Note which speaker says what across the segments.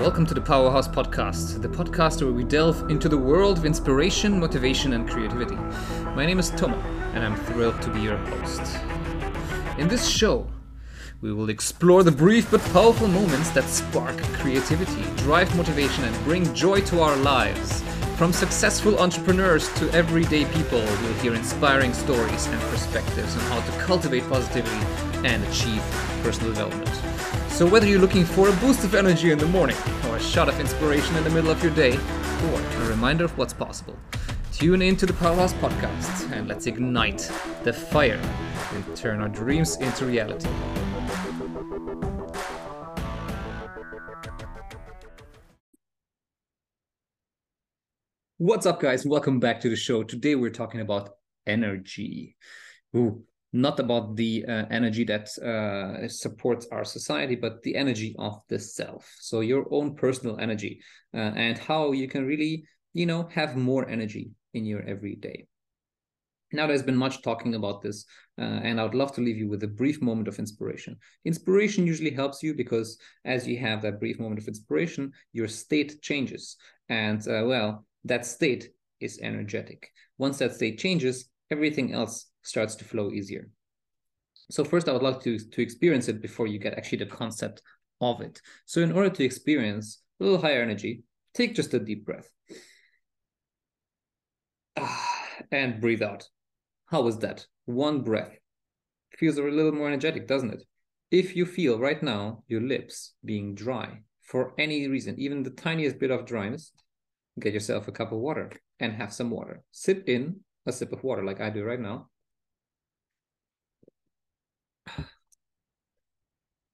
Speaker 1: Welcome to the Powerhouse Podcast, the podcast where we delve into the world of inspiration, motivation, and creativity. My name is Toma, and I'm thrilled to be your host. In this show, we will explore the brief but powerful moments that spark creativity, drive motivation, and bring joy to our lives. From successful entrepreneurs to everyday people, you'll hear inspiring stories and perspectives on how to cultivate positivity and achieve personal development. So, whether you're looking for a boost of energy in the morning, or a shot of inspiration in the middle of your day, or a reminder of what's possible, tune in to the Powerhouse Podcast and let's ignite the fire and turn our dreams into reality. What's up, guys? Welcome back to the show. Today we're talking about energy. Ooh, not about the uh, energy that uh, supports our society, but the energy of the self. So your own personal energy uh, and how you can really, you know, have more energy in your everyday. Now, there's been much talking about this, uh, and I would love to leave you with a brief moment of inspiration. Inspiration usually helps you because as you have that brief moment of inspiration, your state changes. And uh, well, that state is energetic. Once that state changes, everything else starts to flow easier. So first, I would like to, to experience it before you get actually the concept of it. So in order to experience a little higher energy, take just a deep breath. And breathe out. How was that? One breath. Feels a little more energetic, doesn't it? If you feel right now your lips being dry for any reason, even the tiniest bit of dryness, get yourself a cup of water and have some water. Sip in a sip of water like I do right now.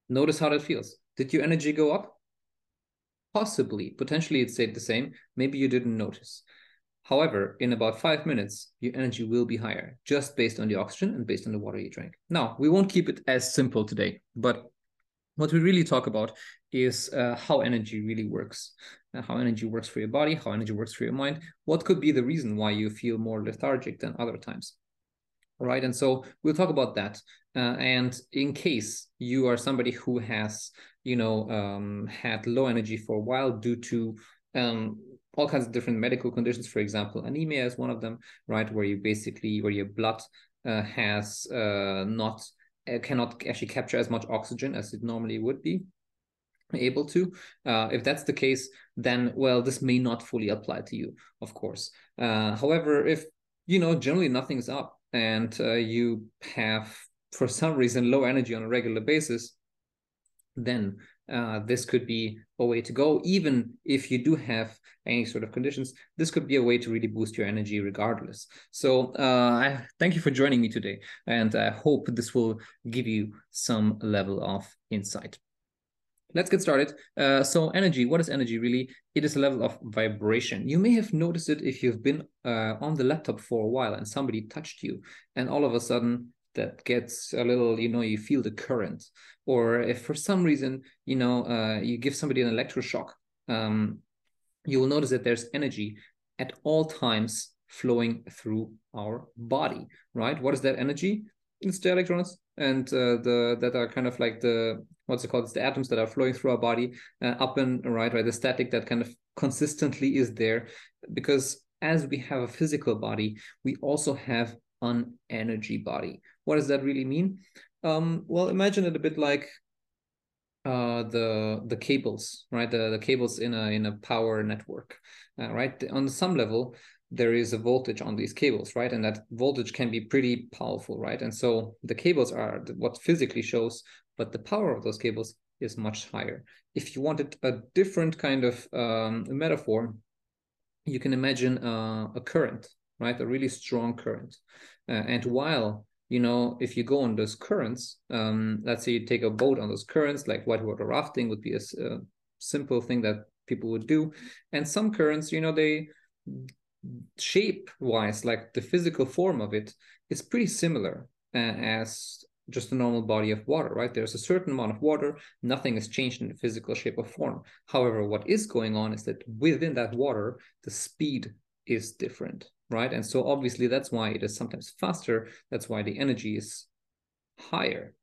Speaker 1: Notice how that feels. Did your energy go up? Possibly, potentially it stayed the same. Maybe you didn't notice. However, in about five minutes, your energy will be higher just based on the oxygen and based on the water you drank. Now, we won't keep it as simple today, but what we really talk about is uh, how energy really works, uh, how energy works for your body, how energy works for your mind. What could be the reason why you feel more lethargic than other times? Right? And so we'll talk about that. Uh, and in case you are somebody who has, you know, um, had low energy for a while due to um, all kinds of different medical conditions, for example, anemia is one of them, right? Where you basically, where your blood uh, has uh, not, uh, cannot actually capture as much oxygen as it normally would be able to uh, if that's the case then well this may not fully apply to you of course uh, however if you know generally nothing's up and uh, you have for some reason low energy on a regular basis then uh, this could be a way to go. Even if you do have any sort of conditions this could be a way to really boost your energy regardless. So uh, I thank you for joining me today and i hope this will give you some level of insight let's get started. Uh, so energy, what is energy really? It is a level of vibration. You may have noticed it if you've been uh, on the laptop for a while and somebody touched you and all of a sudden that gets a little, you know, you feel the current. Or if for some reason, you know, uh, you give somebody an electroshock, um, you will notice that there's energy at all times flowing through our body, right? What is that energy? It's the electrons and uh, the that are kind of like the what's it called? It's the atoms that are flowing through our body uh, up and right, right. The static that kind of consistently is there, because as we have a physical body, we also have an energy body. What does that really mean? Um, well, imagine it a bit like uh, the the cables, right? The the cables in a in a power network, uh, right? On some level, there is a voltage on these cables, right? And that voltage can be pretty powerful, right? And so the cables are what physically shows, but the power of those cables is much higher. If you wanted a different kind of um, metaphor, you can imagine uh, a current, right? A really strong current. Uh, and while you know, if you go on those currents, um, let's say you take a boat on those currents, like whitewater rafting would be a, a simple thing that people would do. And some currents, you know, they shape wise, like the physical form of it, is pretty similar uh, as just a normal body of water, right? There's a certain amount of water, nothing has changed in the physical shape or form. However, what is going on is that within that water, the speed is different, right? And so obviously that's why it is sometimes faster. That's why the energy is higher.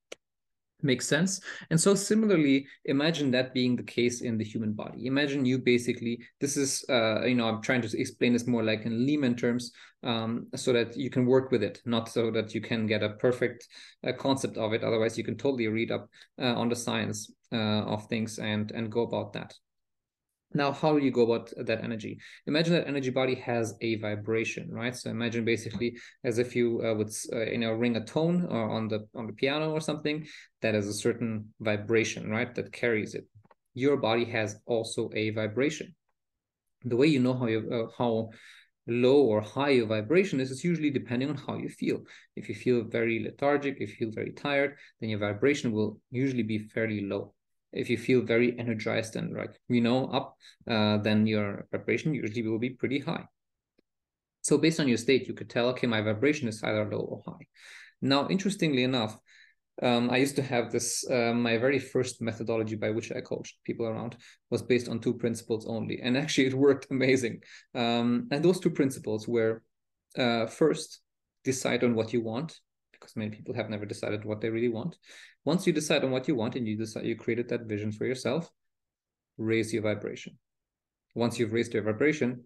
Speaker 1: Makes sense. And so, similarly, imagine that being the case in the human body. Imagine you basically, this is, uh, you know, I'm trying to explain this more like in layman terms um, so that you can work with it, not so that you can get a perfect uh, concept of it. Otherwise, you can totally read up uh, on the science uh, of things and, and go about that. Now, how do you go about that energy? Imagine that energy body has a vibration, right? So imagine basically as if you uh, would, uh, you know, ring a tone or on the on the piano or something that has a certain vibration, right? That carries it. Your body has also a vibration. The way you know how you uh, how low or high your vibration is is usually depending on how you feel. If you feel very lethargic, if you feel very tired, then your vibration will usually be fairly low if you feel very energized and like you know up uh, then your vibration usually will be pretty high so based on your state you could tell okay my vibration is either low or high now interestingly enough um, I used to have this. Uh, my very first methodology by which I coached people around was based on two principles only, and actually it worked amazing. Um, and those two principles were, uh, first, decide on what you want, because many people have never decided what they really want. Once you decide on what you want and you decide you created that vision for yourself, raise your vibration. Once you've raised your vibration,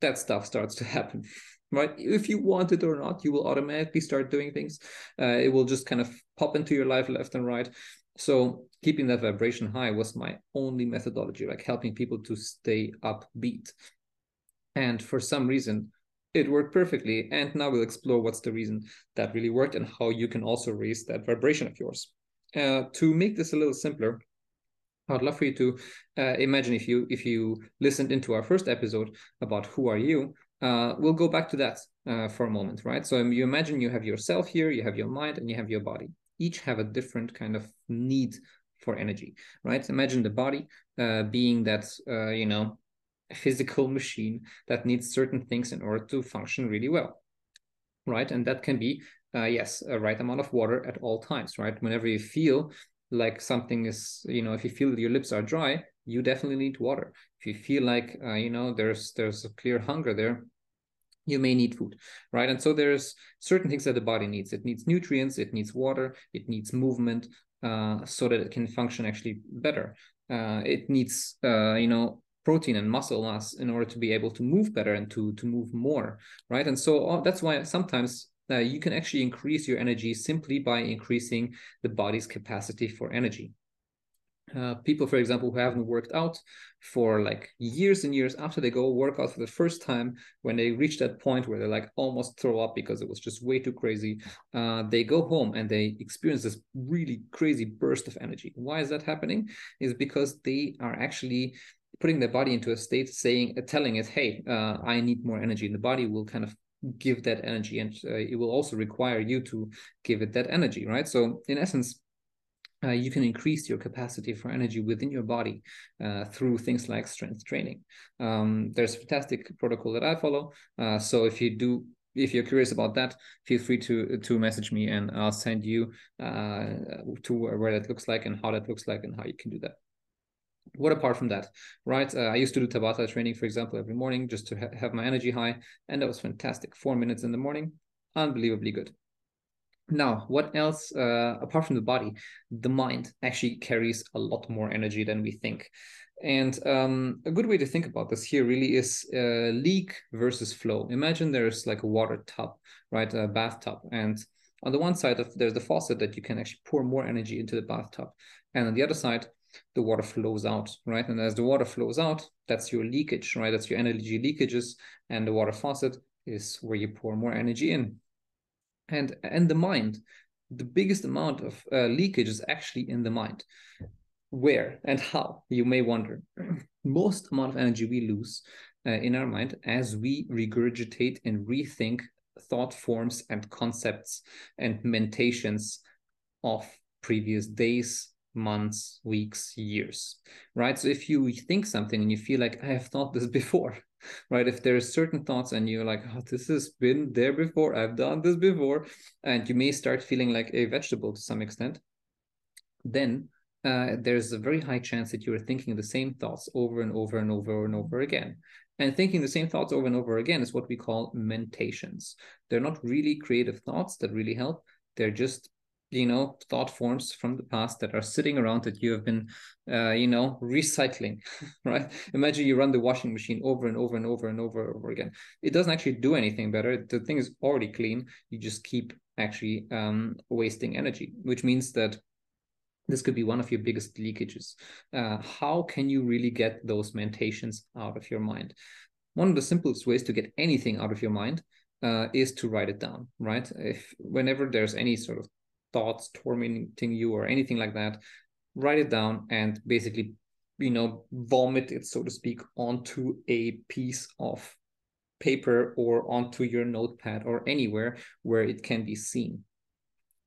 Speaker 1: that stuff starts to happen. Right? If you want it or not, you will automatically start doing things. Uh, it will just kind of pop into your life left and right. So keeping that vibration high was my only methodology, like helping people to stay upbeat. And for some reason, it worked perfectly. And now we'll explore what's the reason that really worked and how you can also raise that vibration of yours. Uh, to make this a little simpler, I'd love for you to uh, imagine if you if you listened into our first episode about who are you. Uh, we'll go back to that uh, for a moment, right? So um, you imagine you have yourself here, you have your mind, and you have your body. Each have a different kind of need for energy, right? Imagine the body uh, being that uh, you know physical machine that needs certain things in order to function really well, right? And that can be uh, yes, a right amount of water at all times, right? Whenever you feel like something is, you know, if you feel your lips are dry, you definitely need water. If you feel like, uh, you know, there's there's a clear hunger there, you may need food, right? And so there's certain things that the body needs. It needs nutrients, it needs water, it needs movement, uh, so that it can function actually better. Uh, it needs, uh, you know, protein and muscle mass in order to be able to move better and to to move more, right? And so all, that's why sometimes uh, you can actually increase your energy simply by increasing the body's capacity for energy. Uh, people, for example, who haven't worked out for like years and years after they go work out for the first time, when they reach that point where they like almost throw up because it was just way too crazy, uh, they go home and they experience this really crazy burst of energy. Why is that happening? Is because they are actually putting their body into a state saying telling it hey uh, i need more energy and the body will kind of give that energy and uh, it will also require you to give it that energy right so in essence uh, you can increase your capacity for energy within your body uh, through things like strength training. Um, there's a fantastic protocol that I follow. Uh, so if you do, if you're curious about that, feel free to to message me and I'll send you uh, to where that looks like and how that looks like and how you can do that what apart from that right? Uh, i used to do tabata training for example every morning just to ha- have my energy high and that was fantastic. Four minutes in the morning unbelievably good. Now what else uh, apart from the body? The mind actually carries a lot more energy than we think. And um, a good way to think about this here really is uh, leak versus flow. Imagine there's like a water tub right? A bathtub. And on the one side of there's the faucet that you can actually pour more energy into the bathtub. And on the other side the water flows out, right? And as the water flows out, that's your leakage, right? That's your energy leakages, and the water faucet is where you pour more energy in. And and the mind, the biggest amount of uh, leakage is actually in the mind. Where and how? You may wonder. Most amount of energy we lose uh, in our mind as we regurgitate and rethink thought forms and concepts and mentations of previous days, months, weeks, years, right? So if you think something and you feel like I have thought this before, right? If there's certain thoughts and you're like, oh, this has been there before, I've done this before, and you may start feeling like a vegetable to some extent, then uh, there's a very high chance that you're thinking the same thoughts over and over and over and over again. And thinking the same thoughts over and over again is what we call mentations. They're not really creative thoughts that really help. They're just you know thought forms from the past that are sitting around that you have been uh, you know recycling right? Imagine you run the washing machine over and over and over and over and over again. It doesn't actually do anything better. The thing is already clean. You just keep actually um, wasting energy which means that this could be one of your biggest leakages. Uh, how can you really get those mentations out of your mind? One of the simplest ways to get anything out of your mind uh, is to write it down right? If whenever there's any sort of thoughts tormenting you or anything like that write it down and basically you know vomit it so to speak onto a piece of paper or onto your notepad or anywhere where it can be seen.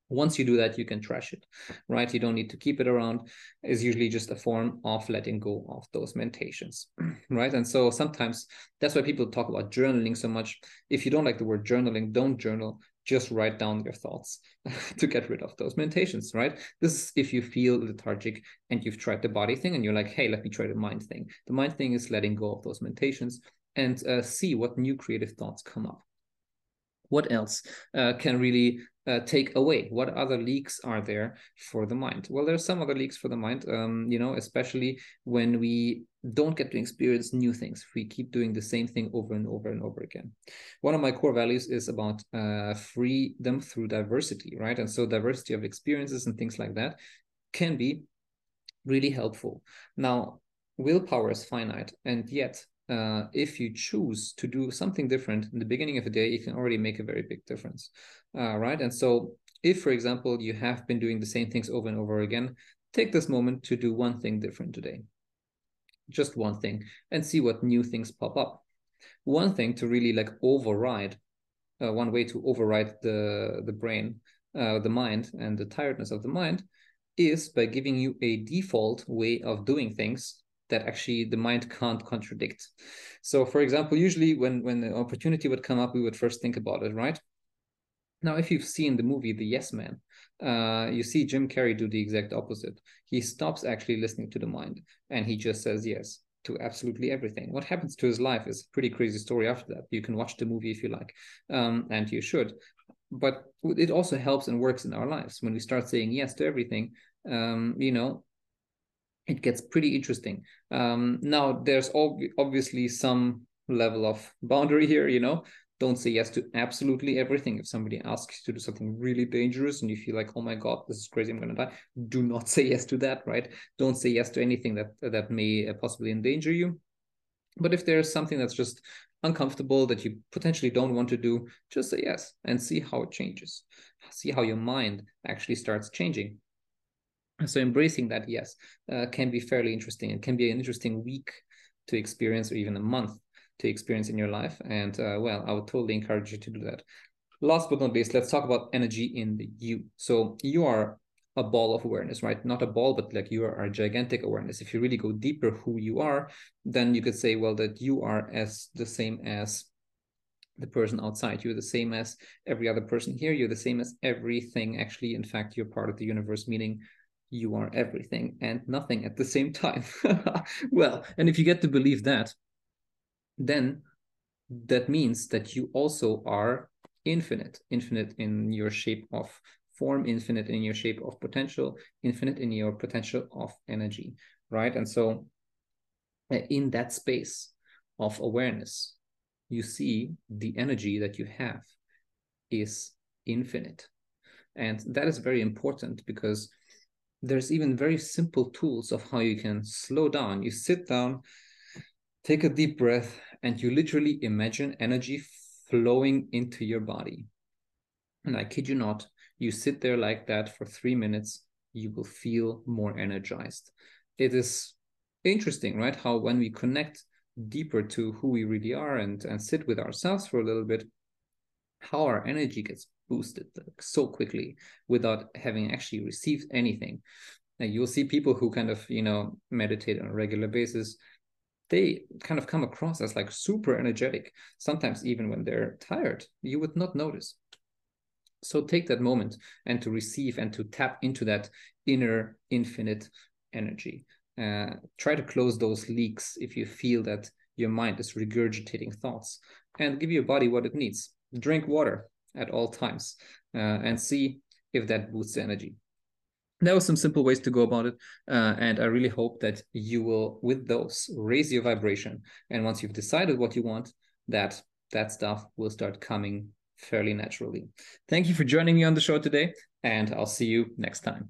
Speaker 1: Once you do that you can trash it right? You don't need to keep it around. It's usually just a form of letting go of those mentations right? And so sometimes that's why people talk about journaling so much. If you don't like the word journaling don't journal just write down your thoughts to get rid of those mentations right? This is if you feel lethargic and you've tried the body thing and you're like hey let me try the mind thing. The mind thing is letting go of those mentations and uh, see what new creative thoughts come up. What else uh, can really uh, take away? What other leaks are there for the mind? Well, there's some other leaks for the mind, um, you know, especially when we don't get to experience new things. If we keep doing the same thing over and over and over again. One of my core values is about uh, freedom through diversity, right? And so diversity of experiences and things like that can be really helpful. Now, willpower is finite, and yet uh, if you choose to do something different in the beginning of the day, you can already make a very big difference, uh, right? And so, if, for example, you have been doing the same things over and over again, take this moment to do one thing different today, just one thing, and see what new things pop up. One thing to really like override, uh, one way to override the the brain, uh, the mind, and the tiredness of the mind, is by giving you a default way of doing things that actually the mind can't contradict. So, for example, usually when when the opportunity would come up, we would first think about it, right? Now, if you've seen the movie The Yes Man, uh, you see Jim Carrey do the exact opposite. He stops actually listening to the mind and he just says yes to absolutely everything. What happens to his life is a pretty crazy story after that. You can watch the movie if you like, um, and you should. But it also helps and works in our lives when we start saying yes to everything. Um, you know, it gets pretty interesting. Um, now, there's ob- obviously some level of boundary here, you know. Don't say yes to absolutely everything. If somebody asks you to do something really dangerous and you feel like, oh my God, this is crazy, I'm to die, do not say yes to that, right? Don't say yes to anything that, that may uh, possibly endanger you. But if there's something that's just uncomfortable that you potentially don't want to do, just say yes and see how it changes. See how your mind actually starts changing so embracing that yes uh, can be fairly interesting. It can be an interesting week to experience or even a month to experience in your life. And uh, well i would totally encourage you to do that. Last but not least let's talk about energy in the you. So you are a ball of awareness right? Not a ball but like you are a gigantic awareness. If you really go deeper who you are then you could say well that you are as the same as the person outside. You're the same as every other person here. You're the same as everything actually in fact you're part of the universe meaning you are everything and nothing at the same time. well, and if you get to believe that, then that means that you also are infinite, infinite in your shape of form, infinite in your shape of potential, infinite in your potential of energy, right? And so uh, in that space of awareness, you see the energy that you have is infinite. And that is very important because there's even very simple tools of how you can slow down. You sit down, take a deep breath, and you literally imagine energy flowing into your body. And I kid you not, you sit there like that for three minutes, you will feel more energized. It is interesting, right? How when we connect deeper to who we really are and, and sit with ourselves for a little bit, how our energy gets boosted so quickly without having actually received anything. you'll see people who kind of, you know, meditate on a regular basis. They kind of come across as like super energetic. Sometimes even when they're tired, you would not notice. So take that moment and to receive and to tap into that inner infinite energy. Uh, try to close those leaks if you feel that your mind is regurgitating thoughts and give your body what it needs drink water at all times uh, and see if that boosts the energy. There were some simple ways to go about it uh, and i really hope that you will with those raise your vibration. And once you've decided what you want that that stuff will start coming fairly naturally. Thank you for joining me on the show today and i'll see you next time